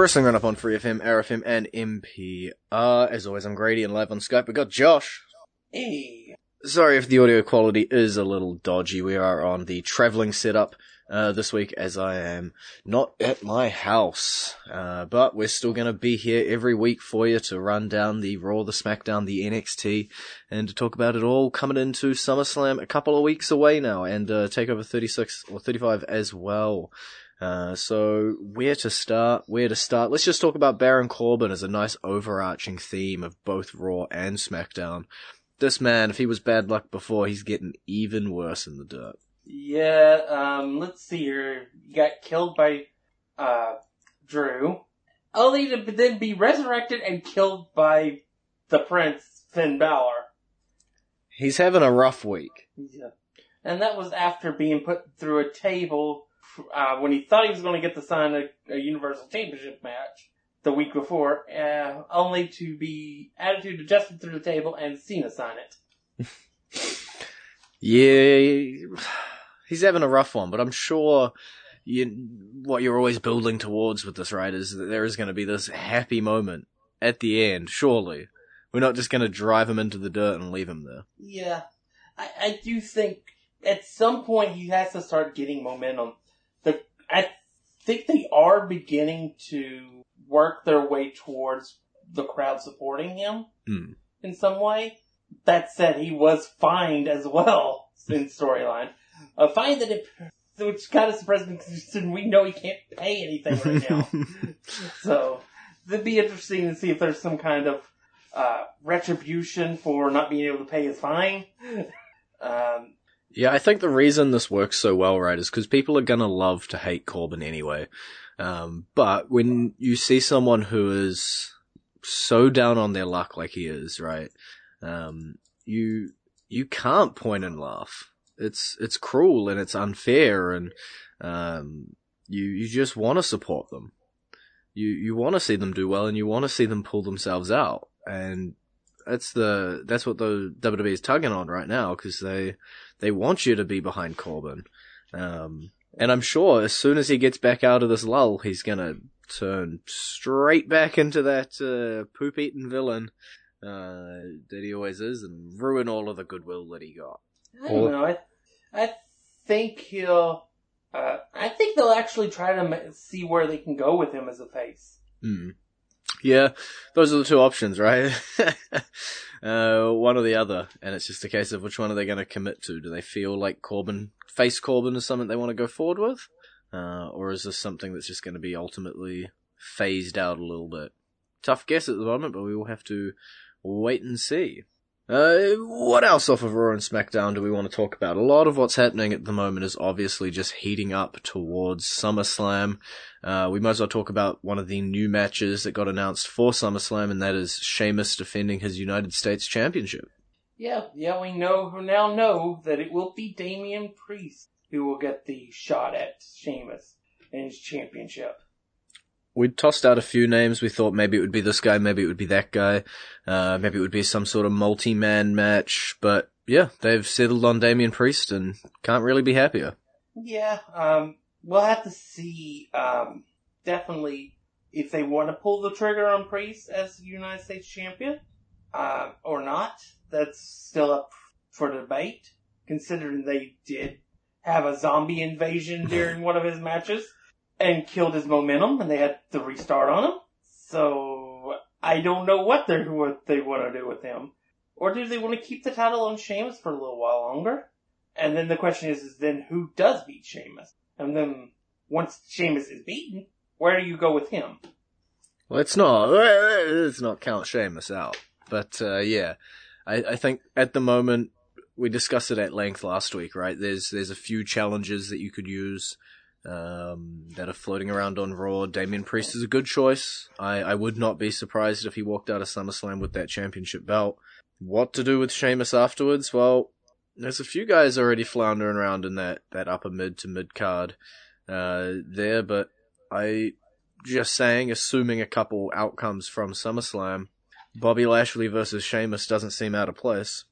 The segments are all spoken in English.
Wrestling Roundup on Free FM, RFM, and MP. Uh, as always, I'm Grady and live on Skype. We got Josh. Hey. Sorry if the audio quality is a little dodgy. We are on the traveling setup uh, this week as I am not at my house. Uh, but we're still going to be here every week for you to run down the Raw, the SmackDown, the NXT, and to talk about it all coming into SummerSlam a couple of weeks away now and uh, TakeOver 36 or 35 as well. Uh, so where to start? Where to start? Let's just talk about Baron Corbin as a nice overarching theme of both Raw and SmackDown. This man, if he was bad luck before, he's getting even worse in the dirt. Yeah, um, let's see here. You got killed by, uh, Drew. Only to then be resurrected and killed by the Prince, Finn Balor. He's having a rough week. Yeah. And that was after being put through a table, uh, when he thought he was going to get to sign a, a Universal Championship match the week before, uh, only to be attitude adjusted through the table and Cena sign it. Yeah, he's having a rough one, but I'm sure you, what you're always building towards with this, right, is that there is going to be this happy moment at the end, surely. We're not just going to drive him into the dirt and leave him there. Yeah, I, I do think at some point he has to start getting momentum. I think they are beginning to work their way towards the crowd supporting him Hmm. in some way. That said, he was fined as well in storyline. A fine that it, which kind of surprised me because we know he can't pay anything right now. so it'd be interesting to see if there's some kind of uh, retribution for not being able to pay his fine. Um, Yeah, I think the reason this works so well, right, is because people are gonna love to hate Corbin anyway. Um, but when you see someone who is so down on their luck like he is, right, um, you, you can't point and laugh. It's, it's cruel and it's unfair and, um, you, you just want to support them. You, you want to see them do well and you want to see them pull themselves out. And that's the, that's what the WWE is tugging on right now because they, they want you to be behind Corbin. Um, and I'm sure as soon as he gets back out of this lull, he's gonna turn straight back into that, uh, poop eating villain, uh, that he always is and ruin all of the goodwill that he got. I don't know. I, I think he'll. Uh, I think they'll actually try to ma- see where they can go with him as a face. Hmm. Yeah, those are the two options, right? uh, one or the other, and it's just a case of which one are they going to commit to? Do they feel like Corbin, face Corbin is something they want to go forward with? Uh, or is this something that's just going to be ultimately phased out a little bit? Tough guess at the moment, but we will have to wait and see. Uh, what else off of Raw and SmackDown do we want to talk about? A lot of what's happening at the moment is obviously just heating up towards SummerSlam. Uh, we might as well talk about one of the new matches that got announced for SummerSlam, and that is Sheamus defending his United States Championship. Yeah, yeah, we know now know that it will be Damian Priest who will get the shot at Sheamus and his championship. We tossed out a few names. We thought maybe it would be this guy, maybe it would be that guy, uh, maybe it would be some sort of multi-man match, but yeah, they've settled on Damian Priest and can't really be happier. Yeah, um, we'll have to see, um, definitely if they want to pull the trigger on Priest as United States champion, um, or not. That's still up for debate, considering they did have a zombie invasion during one of his matches and killed his momentum and they had to restart on him. So, I don't know what they're, what they want to do with him. Or do they want to keep the title on Sheamus for a little while longer? And then the question is, is then who does beat Sheamus? And then once Sheamus is beaten, where do you go with him? Let's not let's not count Sheamus out. But uh, yeah, I, I think at the moment we discussed it at length last week, right? There's there's a few challenges that you could use um, that are floating around on Raw. Damian Priest is a good choice. I, I would not be surprised if he walked out of SummerSlam with that championship belt. What to do with Sheamus afterwards? Well, there's a few guys already floundering around in that, that upper mid to mid card uh, there, but I just saying, assuming a couple outcomes from SummerSlam, Bobby Lashley versus Sheamus doesn't seem out of place.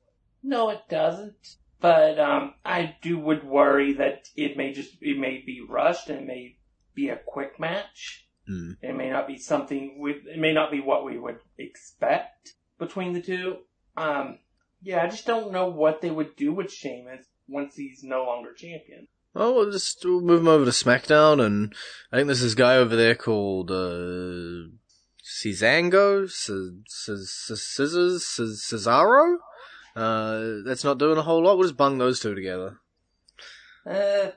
No, it doesn't. But um, I do would worry that it may just it may be rushed and it may be a quick match. Hmm. It may not be something we it may not be what we would expect between the two. Um, yeah, I just don't know what they would do with Sheamus once he's no longer champion. Well, we'll just we'll move him over to SmackDown, and I think there's this guy over there called uh, Cizango, C- C- C- Scissors, Cesaro. Uh, that's not doing a whole lot. We'll just bung those two together. Uh,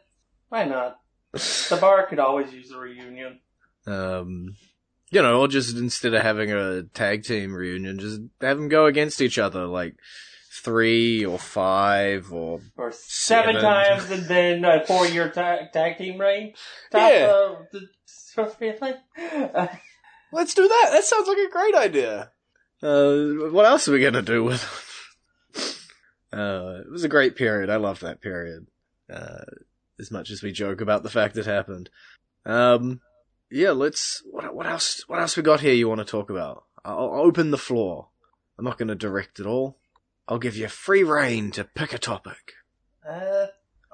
why not? The bar could always use a reunion. Um, you know, or just instead of having a tag team reunion, just have them go against each other, like three or five or Or seven, Seven. times and then a four year tag, tag team reign. Top Yeah. of the? Uh, Let's do that. That sounds like a great idea. Uh, what else are we gonna do with? Uh, it was a great period. I loved that period. Uh, as much as we joke about the fact it happened. Um, yeah. Let's. What, what else? What else we got here? You want to talk about? I'll, I'll open the floor. I'm not gonna direct it all. I'll give you free reign to pick a topic. uh,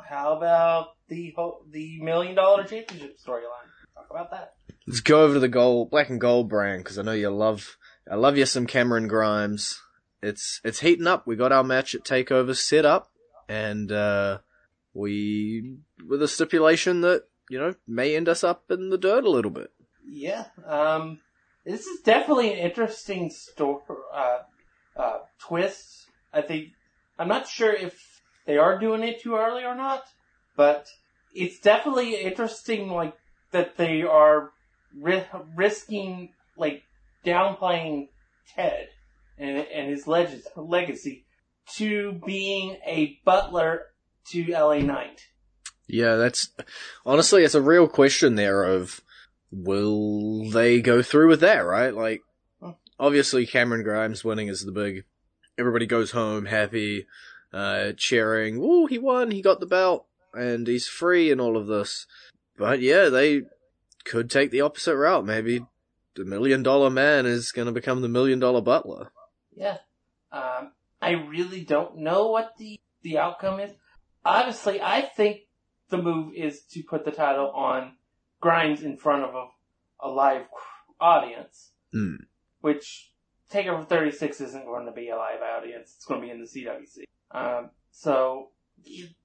how about the whole, the million dollar championship storyline? Talk about that. Let's go over to the gold, black and gold brand because I know you love. I love you some Cameron Grimes. It's it's heating up. We got our match at Takeover set up, and uh, we with a stipulation that you know may end us up in the dirt a little bit. Yeah. Um, this is definitely an interesting story, uh, uh, twist. I think, I'm not sure if they are doing it too early or not, but it's definitely interesting, like, that they are ri- risking, like, downplaying Ted and, and his leg- legacy to being a butler to LA Knight. Yeah, that's honestly it's a real question there of will they go through with that, right? Like obviously Cameron Grimes winning is the big everybody goes home happy, uh cheering, "Woo, he won, he got the belt and he's free and all of this." But yeah, they could take the opposite route. Maybe the million dollar man is going to become the million dollar butler. Yeah. Um, I really don't know what the, the outcome is. Honestly, I think the move is to put the title on Grimes in front of a, a live audience, Hmm. which Takeover 36 isn't going to be a live audience. It's going to be in the CWC. Um, so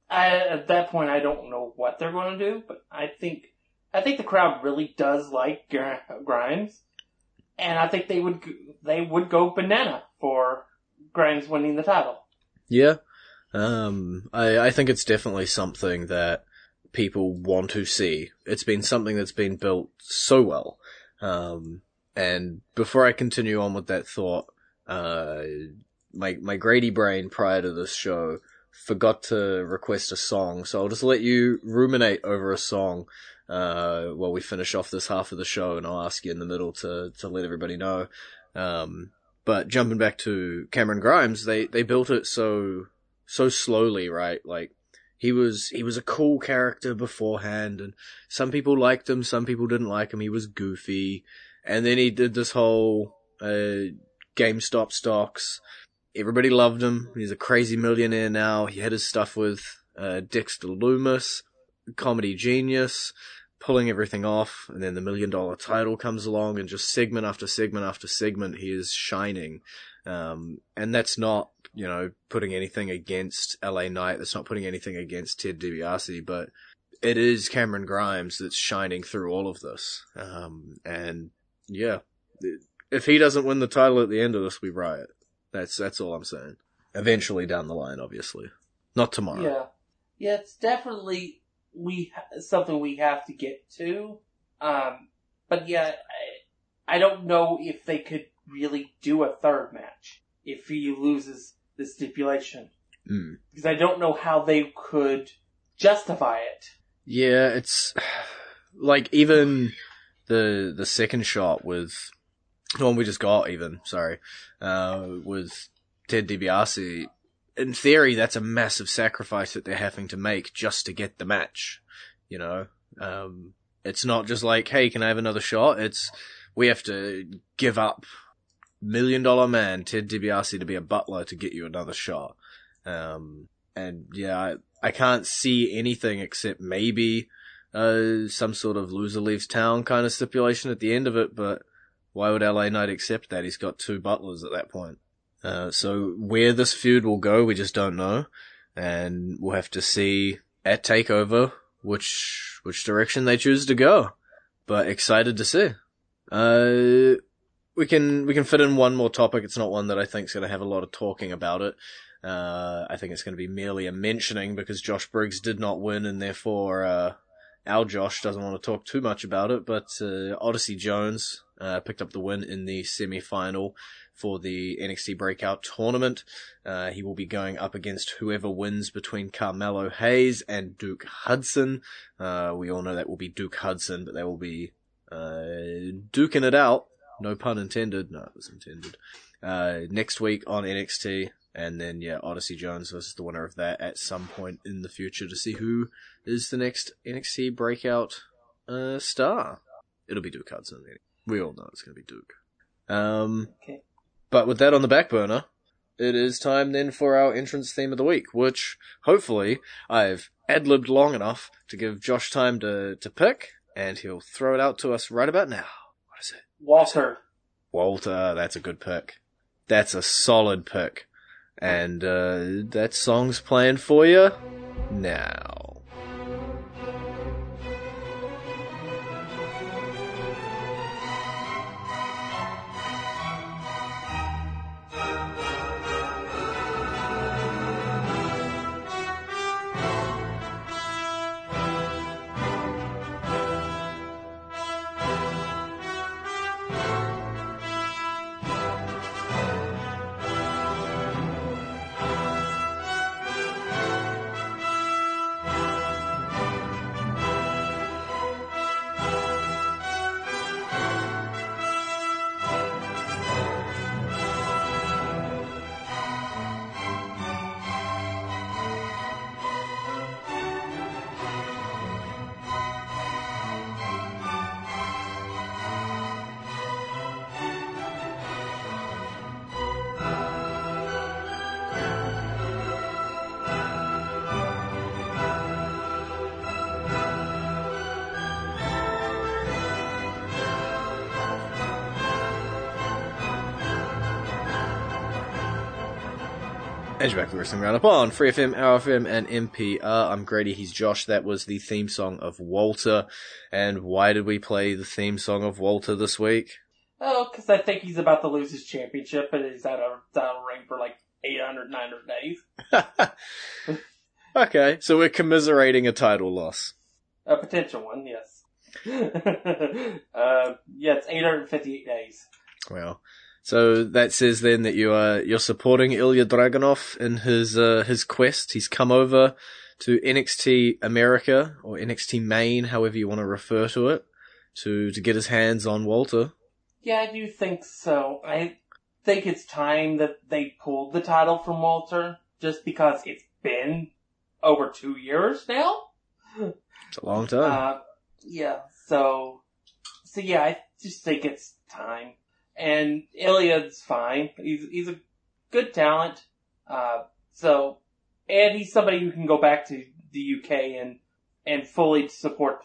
I, at that point, I don't know what they're going to do, but I think I think the crowd really does like Grimes, and I think they would they would go banana for Grimes winning the title. Yeah. Um, I, I think it's definitely something that people want to see. It's been something that's been built so well. Um, and before I continue on with that thought, uh, my, my Grady brain prior to this show forgot to request a song, so I'll just let you ruminate over a song, uh, while we finish off this half of the show, and I'll ask you in the middle to, to let everybody know. Um, but jumping back to Cameron Grimes, they, they built it so, so slowly, right? Like, he was, he was a cool character beforehand, and some people liked him, some people didn't like him, he was goofy, and then he did this whole, uh, GameStop stocks. Everybody loved him, he's a crazy millionaire now, he had his stuff with, uh, Dexter Lumis, comedy genius, pulling everything off, and then the million dollar title comes along, and just segment after segment after segment, he is shining. Um, and that's not, you know, putting anything against LA Knight, that's not putting anything against Ted DiBiase, but it is Cameron Grimes that's shining through all of this. Um, and yeah, if he doesn't win the title at the end of this, we riot. That's, that's all I'm saying. eventually down the line, obviously, not tomorrow. Yeah, yeah, it's definitely we something we have to get to. Um, but yeah, I, I don't know if they could really do a third match if he loses the stipulation Mm. because I don't know how they could justify it. Yeah, it's like even the the second shot with the one we just got. Even sorry, uh, with Ted DiBiase. In theory, that's a massive sacrifice that they're having to make just to get the match. You know, um, it's not just like, hey, can I have another shot? It's we have to give up million dollar man Ted DiBiase to be a butler to get you another shot. Um, and yeah, I, I can't see anything except maybe uh, some sort of loser leaves town kind of stipulation at the end of it. But why would LA Knight accept that? He's got two butlers at that point. Uh, so where this feud will go, we just don't know, and we'll have to see at Takeover which which direction they choose to go. But excited to see. Uh, we can we can fit in one more topic. It's not one that I think is going to have a lot of talking about it. Uh, I think it's going to be merely a mentioning because Josh Briggs did not win, and therefore uh, our Josh doesn't want to talk too much about it. But uh, Odyssey Jones uh, picked up the win in the semi-final for the NXT Breakout Tournament. Uh, he will be going up against whoever wins between Carmelo Hayes and Duke Hudson. Uh, we all know that will be Duke Hudson, but they will be uh, duking it out. No pun intended. No, it was intended. Uh, next week on NXT, and then yeah, Odyssey Jones versus the winner of that at some point in the future to see who is the next NXT breakout uh, star. It'll be Duke Hudson. We all know it's going to be Duke. Um, Okay. But with that on the back burner, it is time then for our entrance theme of the week, which hopefully I've ad-libbed long enough to give Josh time to, to pick, and he'll throw it out to us right about now. What is it? Walter, Walter, that's a good pick. That's a solid pick. And uh, that song's playing for you now. And you're back to the Wrestling Roundup on Free FM, Our FM, and MPR. I'm Grady, he's Josh. That was the theme song of Walter. And why did we play the theme song of Walter this week? oh, because I think he's about to lose his championship, and he's out of out of ring for like 800, 900 days. okay, so we're commiserating a title loss. A potential one, yes. uh, yeah, it's 858 days. Well, so that says then that you are you're supporting Ilya Dragunov in his uh, his quest. He's come over to NXT America or NXT Maine, however you want to refer to it, to to get his hands on Walter. Yeah, I do think so. I think it's time that they pulled the title from Walter, just because it's been over two years now. It's a long time. Uh, yeah, so, so yeah, I just think it's time. And Iliad's fine. He's, he's a good talent. Uh, so, and he's somebody who can go back to the UK and, and fully support,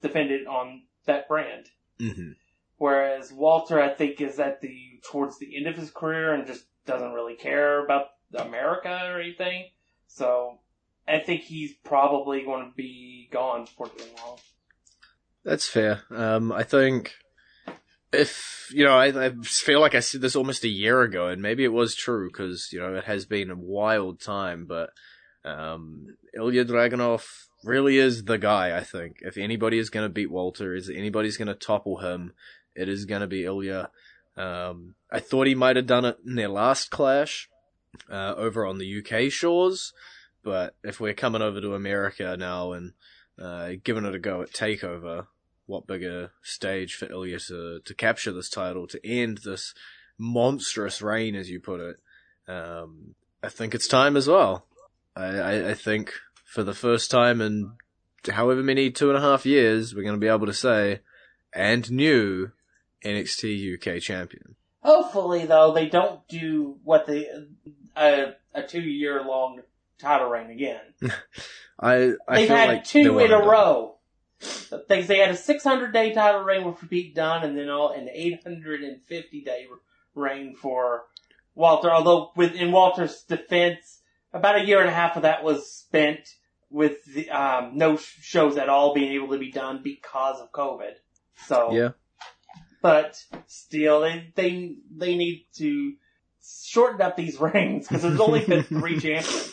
defend it on that brand. hmm Whereas Walter, I think, is at the, towards the end of his career and just doesn't really care about America or anything. So, I think he's probably going to be gone for too long. That's fair. Um, I think if you know, I, I feel like I said this almost a year ago, and maybe it was true because you know it has been a wild time. But um, Ilya Dragunov really is the guy. I think if anybody is going to beat Walter, is anybody's going to topple him, it is going to be Ilya. Um, I thought he might have done it in their last clash uh, over on the UK shores, but if we're coming over to America now and uh, giving it a go at Takeover, what bigger stage for Ilya to, to capture this title, to end this monstrous reign, as you put it. Um, I think it's time as well. I, I, I think for the first time in however many two and a half years, we're going to be able to say, and new NXT UK champion. Hopefully, though, they don't do what the a, a two year long title reign again. I, I They've had like two in a row. They, they had a 600 day title reign with Pete Dunne, and then all an 850 day reign for Walter. Although, with in Walter's defense, about a year and a half of that was spent with the, um, no sh- shows at all being able to be done because of COVID. So, Yeah. but still, they they they need to shorten up these reigns because there's only been three champions.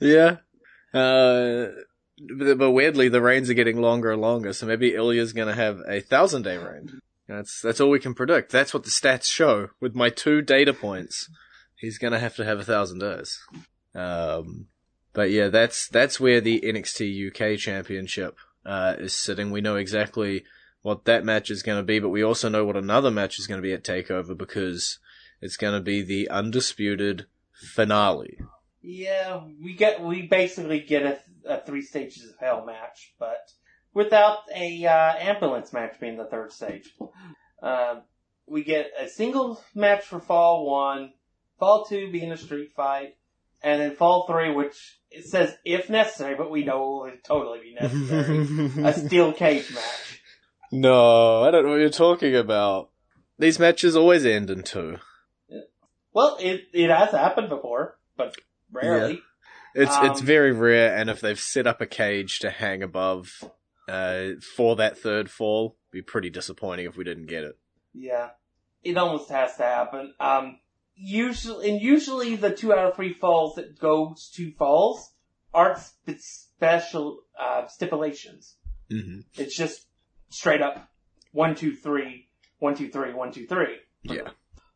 Yeah. Uh, but, weirdly, the reigns are getting longer and longer, so maybe Ilya's gonna have a thousand day reign. That's that's all we can predict. That's what the stats show. With my two data points, he's gonna have to have a thousand days. Um, but yeah, that's that's where the NXT UK Championship uh, is sitting. We know exactly what that match is going to be, but we also know what another match is going to be at Takeover because it's going to be the undisputed finale. Yeah, we get we basically get a, a three stages of hell match, but without a uh, ambulance match being the third stage. Um, we get a single match for Fall One, Fall Two being a street fight, and then Fall Three, which it says if necessary, but we know will totally be necessary. a steel cage match. No, I don't know what you're talking about. These matches always end in two. Well, it it has happened before, but rarely. It's it's Um, very rare, and if they've set up a cage to hang above uh, for that third fall, it'd be pretty disappointing if we didn't get it. Yeah, it almost has to happen. Um, usually, and usually the two out of three falls that goes to falls aren't sp- special uh, stipulations. Mm-hmm. It's just straight up one, two, three, one, two, three, one, two, three. Yeah.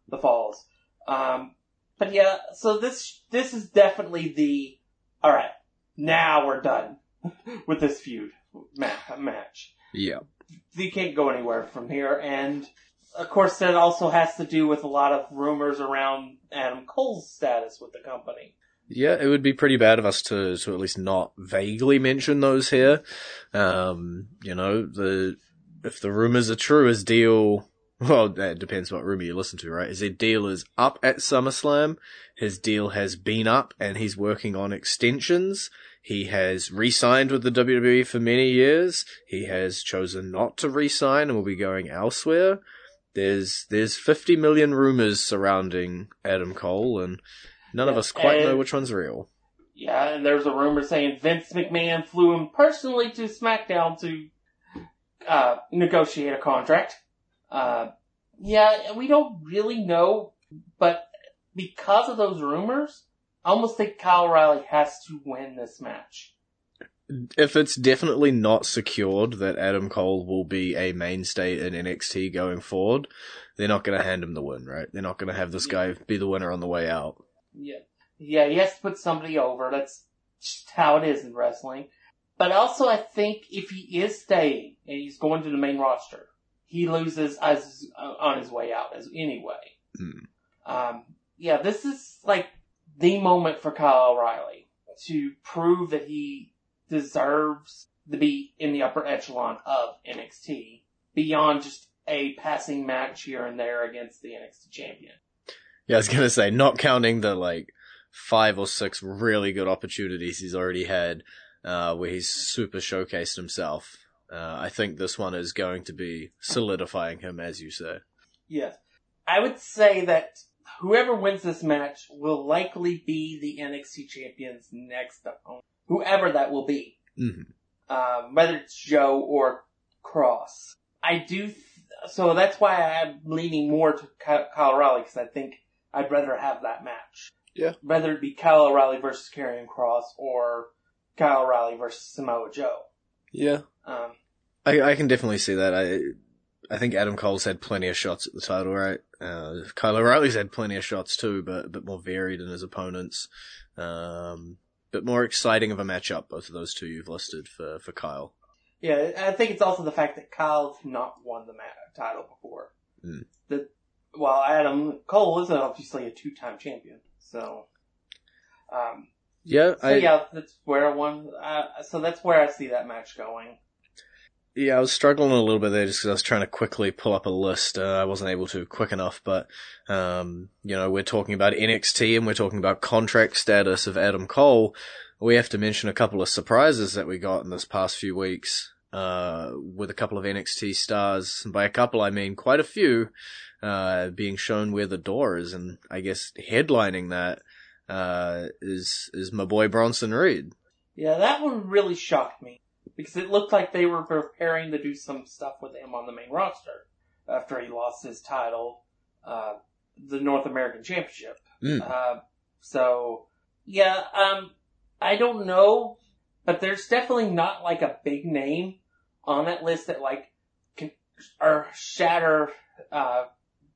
the falls. Um, but yeah, so this this is definitely the all right. Now we're done with this feud ma- match Yeah. you can't go anywhere from here. And of course, that also has to do with a lot of rumors around Adam Cole's status with the company. Yeah, it would be pretty bad of us to, to at least not vaguely mention those here. Um, you know, the, if the rumors are true, his deal, well, that depends what rumor you listen to, right? His deal is up at SummerSlam. His deal has been up and he's working on extensions. He has re-signed with the WWE for many years. He has chosen not to re-sign and will be going elsewhere. There's, there's 50 million rumors surrounding Adam Cole and none of us quite know which one's real. Yeah, and there's a rumor saying Vince McMahon flew him personally to SmackDown to uh, negotiate a contract. Uh, yeah, we don't really know, but because of those rumors, I almost think Kyle O'Reilly has to win this match. if it's definitely not secured that Adam Cole will be a mainstay in NXT going forward, they're not going to hand him the win, right? They're not going to have this guy be the winner on the way out. Yeah. Yeah, he has to put somebody over. That's just how it is in wrestling. But also, I think if he is staying and he's going to the main roster, he loses as uh, on his way out as anyway. Hmm. Um, yeah, this is like the moment for Kyle O'Reilly to prove that he deserves to be in the upper echelon of NXT beyond just a passing match here and there against the NXT champion. Yeah, I was going to say, not counting the like five or six really good opportunities he's already had, uh, where he's super showcased himself. Uh, I think this one is going to be solidifying him, as you say. Yes. I would say that whoever wins this match will likely be the NXT champion's next opponent. Whoever that will be. hmm Um, whether it's Joe or Kross. I do, th- so that's why I'm leaning more to Kyle O'Reilly because I think I'd rather have that match. Yeah. Whether it be Kyle O'Reilly versus Karrion Kross or Kyle O'Reilly versus Samoa Joe. Yeah. Um, I, I can definitely see that. I I think Adam Cole's had plenty of shots at the title, right? Uh, Kyle O'Reilly's had plenty of shots too, but a bit more varied in his opponents. Um, bit more exciting of a matchup, both of those two you've listed for, for Kyle. yeah, I think it's also the fact that Kyle's not won the title before. Mm. The, while Adam Cole is obviously a two-time champion, so. Um, Yeah, so I, yeah, that's where one. Uh, so that's where I see that match going. Yeah, I was struggling a little bit there just because I was trying to quickly pull up a list. Uh, I wasn't able to quick enough, but, um, you know, we're talking about NXT and we're talking about contract status of Adam Cole. We have to mention a couple of surprises that we got in this past few weeks, uh, with a couple of NXT stars. And by a couple, I mean quite a few, uh, being shown where the door is. And I guess headlining that, uh, is, is my boy Bronson Reed. Yeah, that one really shocked me because it looked like they were preparing to do some stuff with him on the main roster after he lost his title, uh, the North American Championship. Mm. Uh, so yeah, um, I don't know, but there's definitely not like a big name on that list that like can or shatter uh,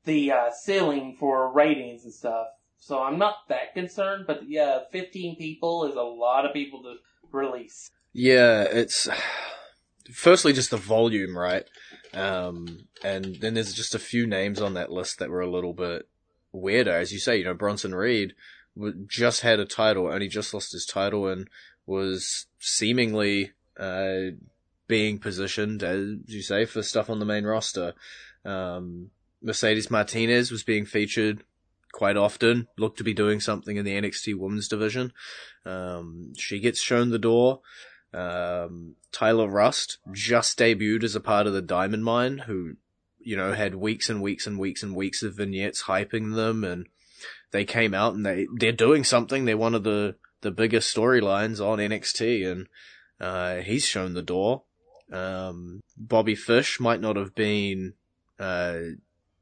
the uh, ceiling for ratings and stuff. So I'm not that concerned, but yeah, 15 people is a lot of people to release. Yeah, it's firstly just the volume, right? Um, and then there's just a few names on that list that were a little bit weirder, as you say. You know, Bronson Reed just had a title, only just lost his title, and was seemingly uh, being positioned, as you say, for stuff on the main roster. Um, Mercedes Martinez was being featured quite often, looked to be doing something in the NXT Women's Division. Um, she gets shown the door. Um, Tyler Rust just debuted as a part of the Diamond Mine, who, you know, had weeks and weeks and weeks and weeks of vignettes hyping them, and they came out and they they're doing something. They're one of the the biggest storylines on NXT, and uh, he's shown the door. Um, Bobby Fish might not have been, uh,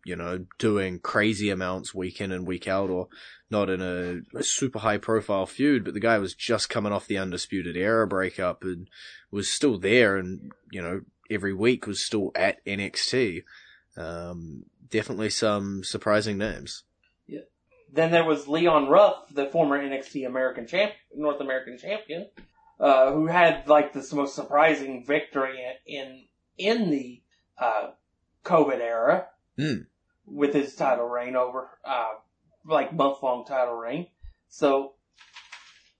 you know, doing crazy amounts week in and week out, or not in a, a super high profile feud, but the guy was just coming off the Undisputed Era breakup and was still there and, you know, every week was still at NXT. Um, definitely some surprising names. Yeah. Then there was Leon Ruff, the former NXT American champ, North American champion, uh, who had like this most surprising victory in in the uh, COVID era Hmm. With his title reign over uh, like month long title reign. So,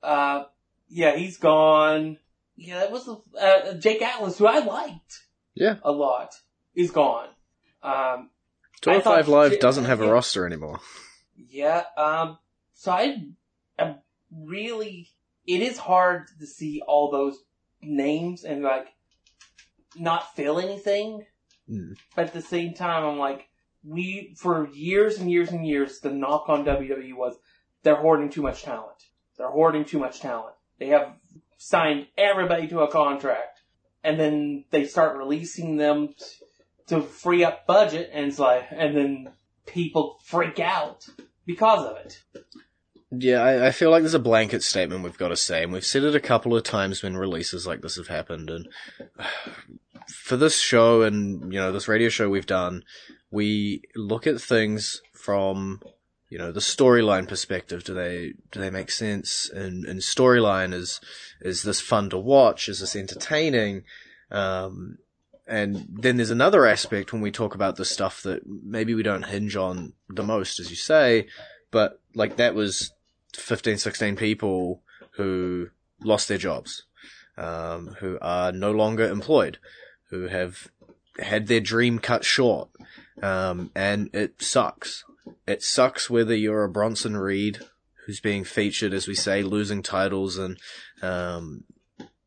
uh, yeah, he's gone. Yeah, that was uh, Jake Atlas, who I liked Yeah. a lot, is gone. Um, 25 Live J- doesn't have a yeah. roster anymore. Yeah, um, so I, am really, it is hard to see all those names and like, not feel anything, Hmm. but at the same time, I'm like, we, for years and years and years, the knock on WWE was, they're hoarding too much talent. They're hoarding too much talent. They have signed everybody to a contract, and then they start releasing them to free up budget, and it's like, and then people freak out because of it. Yeah, I, I feel like there's a blanket statement we've got to say, and we've said it a couple of times when releases like this have happened. And for this show and you know this radio show we've done, we look at things from you know the storyline perspective. Do they do they make sense? And and storyline is is this fun to watch? Is this entertaining? Um, and then there's another aspect when we talk about the stuff that maybe we don't hinge on the most, as you say, but like that was 15, 16 people who lost their jobs, um, who are no longer employed, who have had their dream cut short. Um, and it sucks. It sucks whether you're a Bronson Reed who's being featured, as we say, losing titles and, um,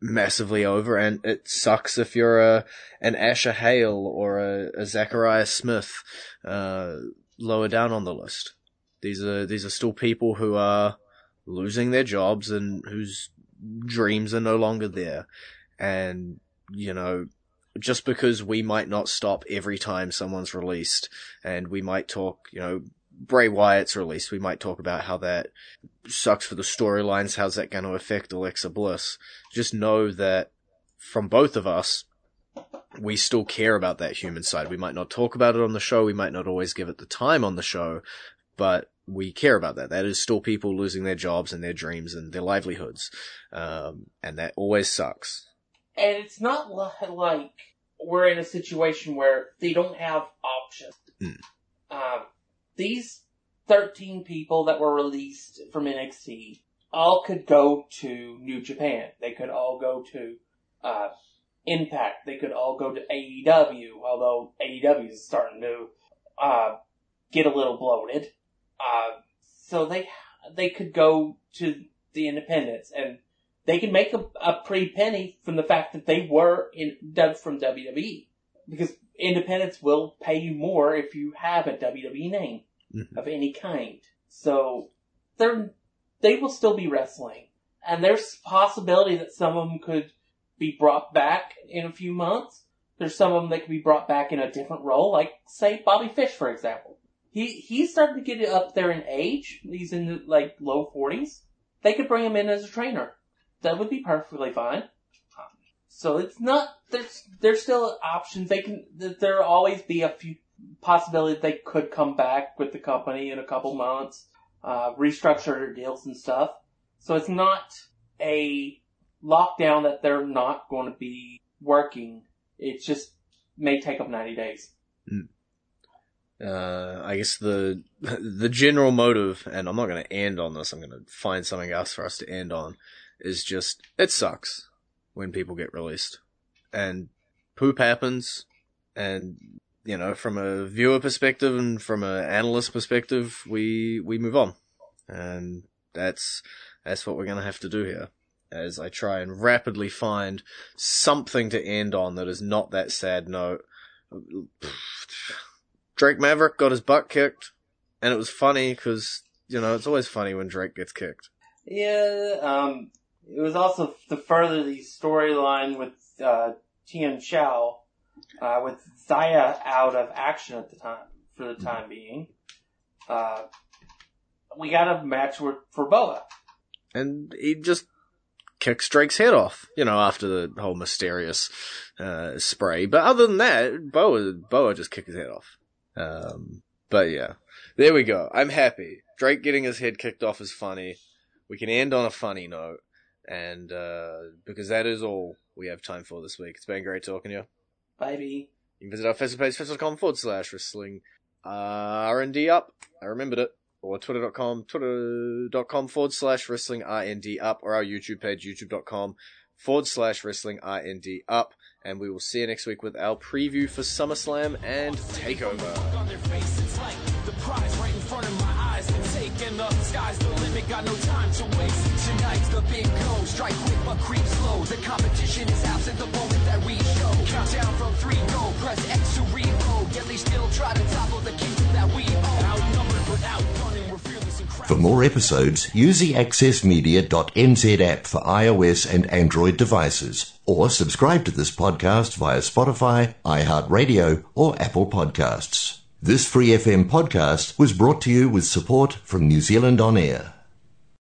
massively over, and it sucks if you're a an Asher Hale or a, a Zechariah Smith uh, lower down on the list. These are these are still people who are losing their jobs and whose dreams are no longer there. And you know, just because we might not stop every time someone's released and we might talk, you know, Bray Wyatt's released, we might talk about how that sucks for the storylines, how's that going to affect Alexa Bliss. Just know that from both of us, we still care about that human side. We might not talk about it on the show, we might not always give it the time on the show, but we care about that. That is still people losing their jobs and their dreams and their livelihoods. Um, and that always sucks. And it's not li- like we're in a situation where they don't have options. Mm. Um, these 13 people that were released from NXT all could go to New Japan. They could all go to uh, Impact. They could all go to AEW, although AEW is starting to uh, get a little bloated. Uh, so they they could go to the independents and they can make a, a pretty penny from the fact that they were in dubbed from WWE because independents will pay you more if you have a WWE name Mhm. of any kind. So they're they will still be wrestling, and there's possibility that some of them could be brought back in a few months. There's some of them that could be brought back in a different role, like say Bobby Fish, for example. He he's starting to get up there in age. He's in the, like low forties. They could bring him in as a trainer. That would be perfectly fine. So it's not there's there's still options. They can there'll always be a few possibility they could come back with the company in a couple months, uh, restructure their deals and stuff. So it's not a lockdown that they're not going to be working. It just may take up 90 days. uh, I guess the the general motive, and I'm not going to end on this. I'm going to find something else for us to end on. Is just it sucks when people get released, and poop happens, and you know, from a viewer perspective and from an analyst perspective, we we move on, and that's that's what we're going to have to do here. As I try and rapidly find something to end on that is not that sad note. Drake Maverick got his butt kicked, and it was funny because you know it's always funny when Drake gets kicked. Yeah, um, it was also to further the storyline with uh, Tian Sha, uh, with Zaya out of action at the time for the time being. Uh, we got a match with, for Boa. and he just kicks Drake's head off, you know, after the whole mysterious uh, spray. But other than that, Boa Boa just kicked his head off. Um, but yeah, there we go. I'm happy. Drake getting his head kicked off is funny. We can end on a funny note, and uh, because that is all we have time for this week. It's been great talking to you. Baby. You can visit our Facebook page, facebook.com forward slash wrestling uh, R&D up. I remembered it. Or twitter.com, twitter.com forward slash wrestling RND up. Or our YouTube page, youtube.com forward slash wrestling RND up. And we will see you next week with our preview for SummerSlam and TakeOver. Got no time to waste. Tonight's the big go. Strike quick but creep slow. The competition is absent the moment that we show. Countdown from three, go. Press X to reload. Still try to topple the kingdom that we own. Outnumbered but outgunning, we're fearless and For more episodes, use the accessmedia.nz app for iOS and Android devices, or subscribe to this podcast via Spotify, iHeartRadio, or Apple Podcasts. This Free FM podcast was brought to you with support from New Zealand On Air.